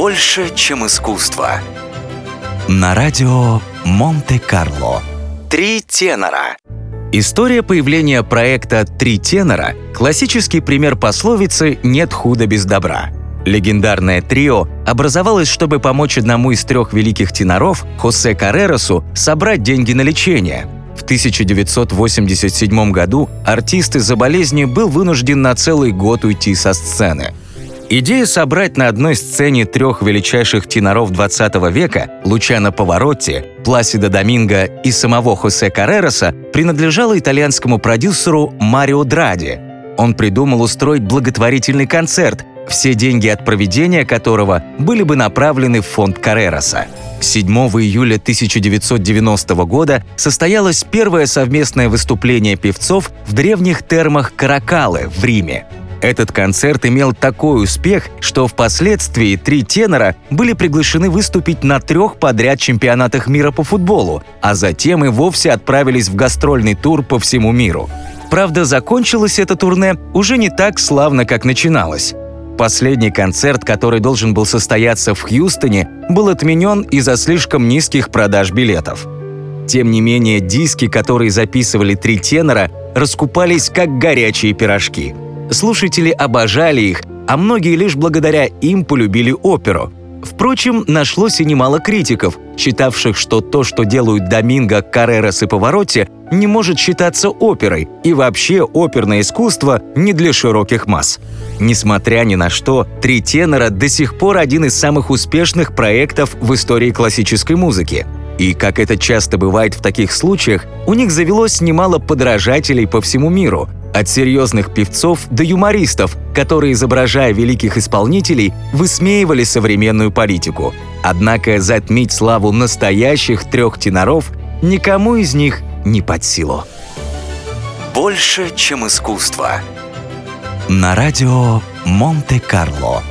Больше, чем искусство. На радио Монте-Карло. Три тенора. История появления проекта «Три тенора» – классический пример пословицы «нет худа без добра». Легендарное трио образовалось, чтобы помочь одному из трех великих теноров, Хосе Каррерасу, собрать деньги на лечение. В 1987 году артист из-за болезни был вынужден на целый год уйти со сцены. Идея собрать на одной сцене трех величайших теноров 20 века – Лучано Поворотти, Пласида Доминго и самого Хосе Каррераса – принадлежала итальянскому продюсеру Марио Дради. Он придумал устроить благотворительный концерт, все деньги от проведения которого были бы направлены в фонд Каррераса. 7 июля 1990 года состоялось первое совместное выступление певцов в древних термах Каракалы в Риме – этот концерт имел такой успех, что впоследствии три тенора были приглашены выступить на трех подряд чемпионатах мира по футболу, а затем и вовсе отправились в гастрольный тур по всему миру. Правда, закончилось это турне уже не так славно, как начиналось. Последний концерт, который должен был состояться в Хьюстоне, был отменен из-за слишком низких продаж билетов. Тем не менее, диски, которые записывали три тенора, раскупались как горячие пирожки – Слушатели обожали их, а многие лишь благодаря им полюбили оперу. Впрочем, нашлось и немало критиков, считавших, что то, что делают Доминго, Каррерас и Повороте, не может считаться оперой, и вообще оперное искусство не для широких масс. Несмотря ни на что, «Три тенора» до сих пор один из самых успешных проектов в истории классической музыки. И, как это часто бывает в таких случаях, у них завелось немало подражателей по всему миру – от серьезных певцов до юмористов, которые, изображая великих исполнителей, высмеивали современную политику. Однако затмить славу настоящих трех теноров никому из них не под силу. Больше, чем искусство. На радио Монте-Карло.